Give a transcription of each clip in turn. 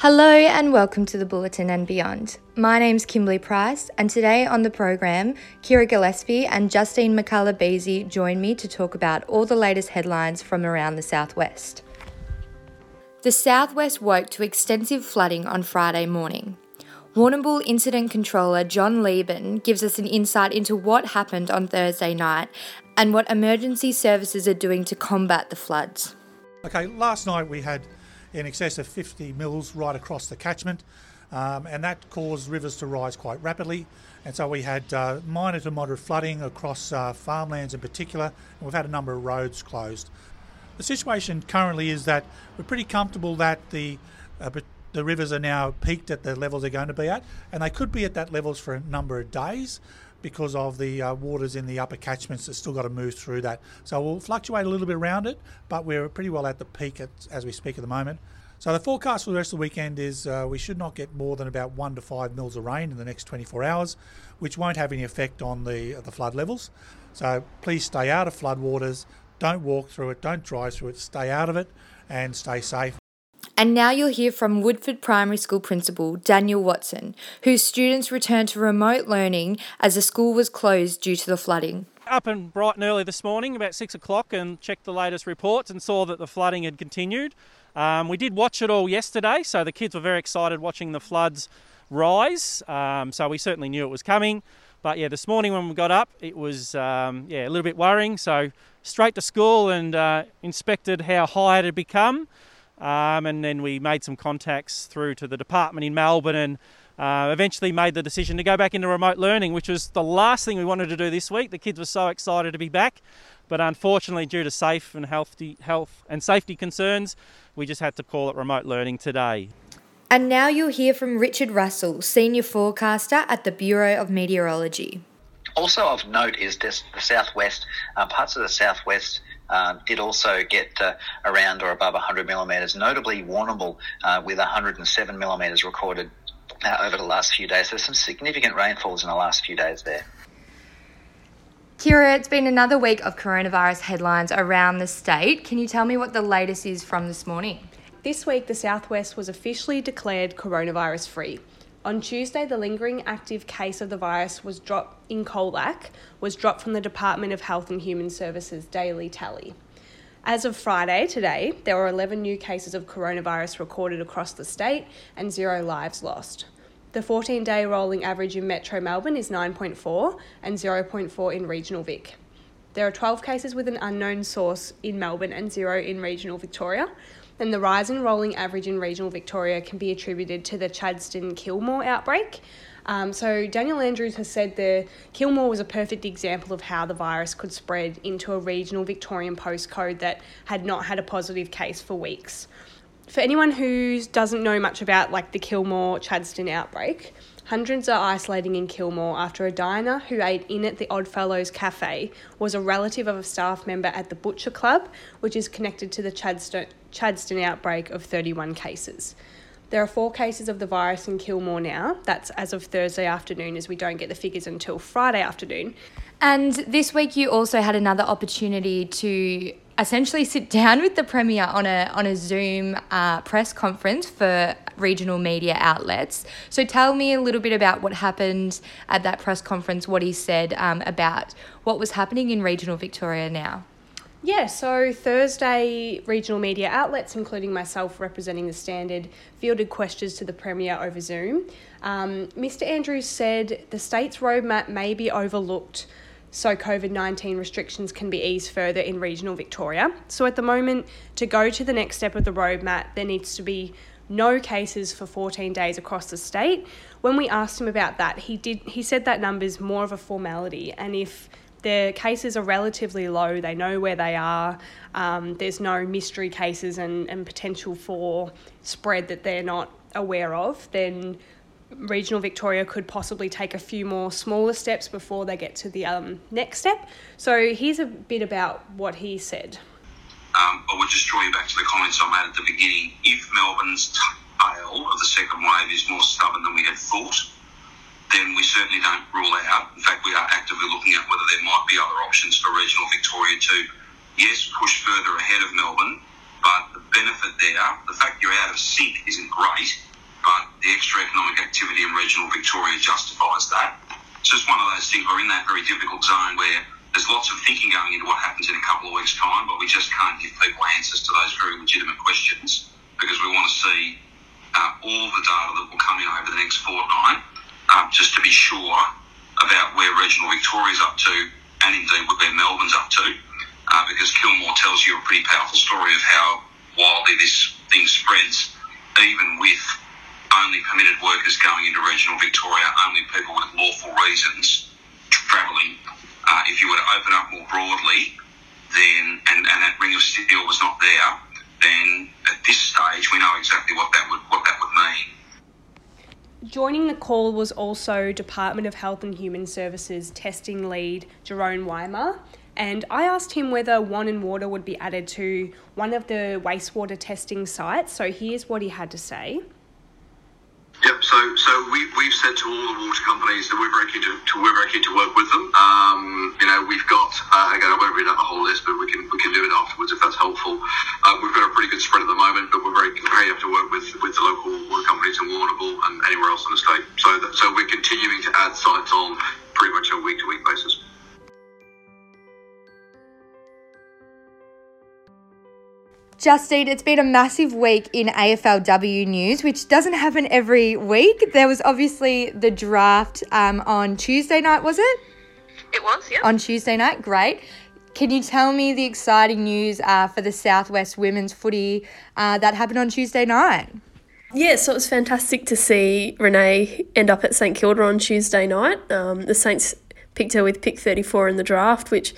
Hello and welcome to the Booletin and Beyond. My name's Kimberley Price, and today on the program, Kyra Gillespie and Justine McCullagh-Beasy join me to talk about all the latest headlines from around the southwest. The southwest woke to extensive flooding on Friday morning. Warrnambool Incident Controller John Lieben gives us an insight into what happened on Thursday night and what emergency services are doing to combat the floods. Okay, last night we had in excess of 50 mils right across the catchment, um, and that caused rivers to rise quite rapidly. And so we had uh, minor to moderate flooding across uh, farmlands in particular, and we've had a number of roads closed. The situation currently is that we're pretty comfortable that the uh, the rivers are now peaked at the levels they're going to be at, and they could be at that levels for a number of days because of the uh, waters in the upper catchments that still got to move through that. So we'll fluctuate a little bit around it, but we're pretty well at the peak at, as we speak at the moment. So the forecast for the rest of the weekend is uh, we should not get more than about one to five mils of rain in the next 24 hours, which won't have any effect on the the flood levels. So please stay out of flood waters. Don't walk through it. Don't drive through it. Stay out of it and stay safe. And now you'll hear from Woodford Primary School Principal Daniel Watson, whose students returned to remote learning as the school was closed due to the flooding. Up and bright and early this morning, about six o'clock, and checked the latest reports and saw that the flooding had continued. Um, we did watch it all yesterday, so the kids were very excited watching the floods rise. Um, so we certainly knew it was coming. But yeah, this morning when we got up, it was um, yeah a little bit worrying. So straight to school and uh, inspected how high it had become. Um, and then we made some contacts through to the department in Melbourne and uh, eventually made the decision to go back into remote learning, which was the last thing we wanted to do this week. The kids were so excited to be back, but unfortunately, due to safe and healthy health and safety concerns, we just had to call it remote learning today. And now you'll hear from Richard Russell, senior forecaster at the Bureau of Meteorology. Also of note is the southwest, uh, parts of the southwest uh, did also get uh, around or above 100 millimetres, notably Warrnambool uh, with 107 millimetres recorded uh, over the last few days. There's some significant rainfalls in the last few days there. Kyra, it's been another week of coronavirus headlines around the state. Can you tell me what the latest is from this morning? This week, the Southwest was officially declared coronavirus free. On Tuesday, the lingering active case of the virus was dropped in Colac was dropped from the Department of Health and Human Services daily tally. As of Friday, today, there were 11 new cases of coronavirus recorded across the state and zero lives lost. The 14 day rolling average in Metro Melbourne is 9.4 and 0.4 in regional Vic. There are 12 cases with an unknown source in Melbourne and zero in regional Victoria, then the rise in rolling average in regional Victoria can be attributed to the Chadstone Kilmore outbreak. Um, so Daniel Andrews has said the Kilmore was a perfect example of how the virus could spread into a regional Victorian postcode that had not had a positive case for weeks. For anyone who doesn't know much about like the Kilmore Chadstone outbreak, Hundreds are isolating in Kilmore after a diner who ate in at the Oddfellows Cafe was a relative of a staff member at the Butcher Club, which is connected to the Chadstone, Chadstone outbreak of 31 cases. There are four cases of the virus in Kilmore now. That's as of Thursday afternoon, as we don't get the figures until Friday afternoon. And this week, you also had another opportunity to essentially sit down with the premier on a on a Zoom uh, press conference for regional media outlets. So tell me a little bit about what happened at that press conference, what he said um, about what was happening in regional Victoria now. Yeah, so Thursday, regional media outlets, including myself representing the Standard, fielded questions to the Premier over Zoom. Um, Mr. Andrews said the state's roadmap may be overlooked so COVID 19 restrictions can be eased further in regional Victoria. So at the moment, to go to the next step of the roadmap, there needs to be no cases for 14 days across the state. When we asked him about that, he did he said that number is more of a formality, and if their cases are relatively low, they know where they are. Um, there's no mystery cases and, and potential for spread that they're not aware of, then regional Victoria could possibly take a few more smaller steps before they get to the um, next step. So here's a bit about what he said. Um, I would just draw you back to the comments I made at the beginning. If Melbourne's tail of the second wave is more stubborn than we had thought, then we certainly don't rule out. In fact, we are actively looking at whether there might be other options for regional Victoria to, yes, push further ahead of Melbourne, but the benefit there, the fact you're out of sync isn't great the extra economic activity in regional Victoria justifies that. It's just one of those things. We're in that very difficult zone where there's lots of thinking going into what happens in a couple of weeks' time, but we just can't give people answers to those very legitimate questions because we want to see uh, all the data that will come in over the next fortnight um, just to be sure about where regional Victoria's up to and indeed where Melbourne's up to. Uh, because Kilmore tells you a pretty powerful story of how wildly this thing spreads, even with only permitted workers going into regional Victoria, only people with lawful reasons travelling. Uh, if you were to open up more broadly, then and, and that ring of steel was not there, then at this stage we know exactly what that would what that would mean. Joining the call was also Department of Health and Human Services testing lead Jeroen Weimar, and I asked him whether Wannon Water would be added to one of the wastewater testing sites. So here's what he had to say. So, so we we've said to all the water companies that we're very keen to, to we're very keen to work with them. Um, you know, we've got uh, again, I won't read out the whole list, but we can we can do it afterwards if that's helpful. Uh, we've got a pretty good spread at the moment, but we're very very Justine, it's been a massive week in AFLW news, which doesn't happen every week. There was obviously the draft um, on Tuesday night, was it? It was, yeah. On Tuesday night, great. Can you tell me the exciting news uh, for the Southwest women's footy uh, that happened on Tuesday night? Yeah, so it was fantastic to see Renee end up at St Kilda on Tuesday night. Um, the Saints picked her with pick 34 in the draft, which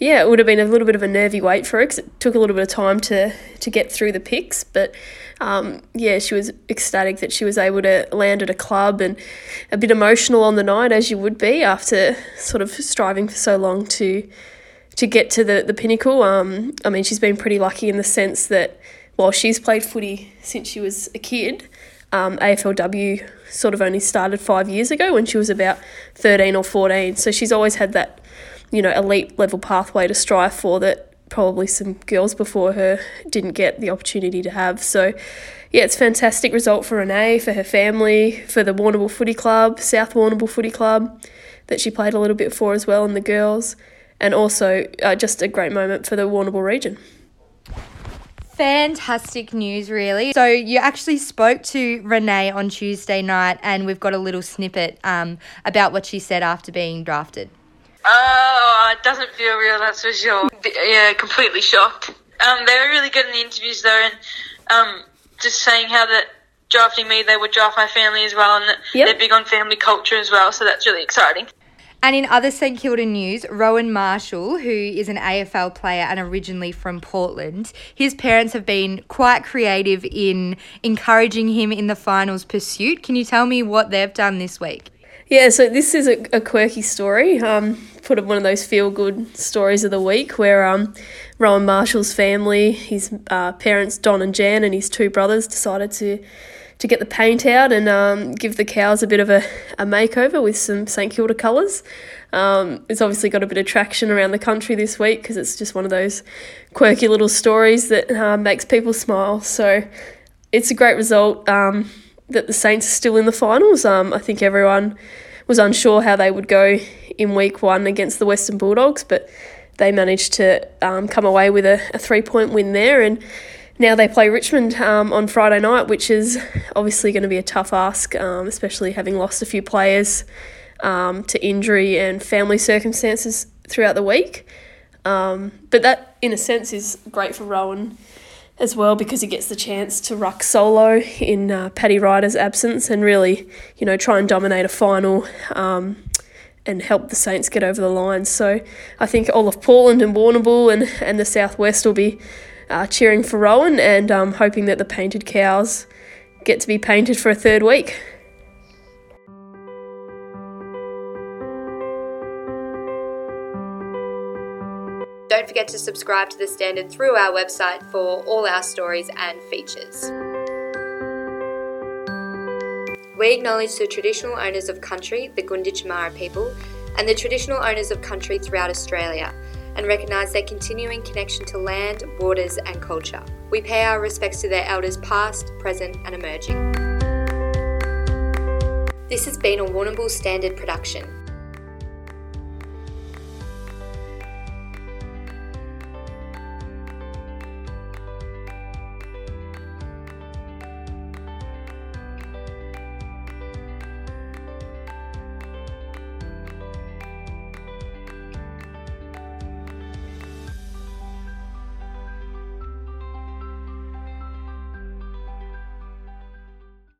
yeah, it would have been a little bit of a nervy wait for her because it took a little bit of time to to get through the picks. But um, yeah, she was ecstatic that she was able to land at a club and a bit emotional on the night, as you would be after sort of striving for so long to to get to the the pinnacle. Um, I mean, she's been pretty lucky in the sense that while she's played footy since she was a kid. Um, AFLW sort of only started five years ago when she was about 13 or 14. So she's always had that you know, elite level pathway to strive for that probably some girls before her didn't get the opportunity to have. So, yeah, it's fantastic result for Renee, for her family, for the Warrnambool Footy Club, South Warrnambool Footy Club, that she played a little bit for as well, and the girls, and also uh, just a great moment for the Warrnambool region. Fantastic news, really. So, you actually spoke to Renee on Tuesday night, and we've got a little snippet um, about what she said after being drafted. Oh, it doesn't feel real, that's for sure. Yeah, completely shocked. Um, they were really good in the interviews though, and um, just saying how that drafting me, they would draft my family as well, and that yep. they're big on family culture as well. So that's really exciting. And in other St Kilda news, Rowan Marshall, who is an AFL player and originally from Portland, his parents have been quite creative in encouraging him in the finals pursuit. Can you tell me what they've done this week? Yeah, so this is a, a quirky story. Um, put up one of those feel good stories of the week where um, Rowan Marshall's family, his uh, parents Don and Jan, and his two brothers decided to to get the paint out and um, give the cows a bit of a, a makeover with some St Kilda colours. Um, it's obviously got a bit of traction around the country this week because it's just one of those quirky little stories that uh, makes people smile. So it's a great result. Um, that the Saints are still in the finals. Um, I think everyone was unsure how they would go in week one against the Western Bulldogs, but they managed to um, come away with a, a three point win there. And now they play Richmond um, on Friday night, which is obviously going to be a tough ask, um, especially having lost a few players um, to injury and family circumstances throughout the week. Um, but that, in a sense, is great for Rowan as well because he gets the chance to ruck solo in uh, Paddy Ryder's absence and really, you know, try and dominate a final um, and help the Saints get over the line. So I think all of Portland and Warrnambool and, and the Southwest will be uh, cheering for Rowan and um, hoping that the painted cows get to be painted for a third week. Don't forget to subscribe to The Standard through our website for all our stories and features. We acknowledge the traditional owners of country, the Gunditjmara people, and the traditional owners of country throughout Australia, and recognise their continuing connection to land, waters, and culture. We pay our respects to their elders past, present, and emerging. This has been a Warrnambool Standard production.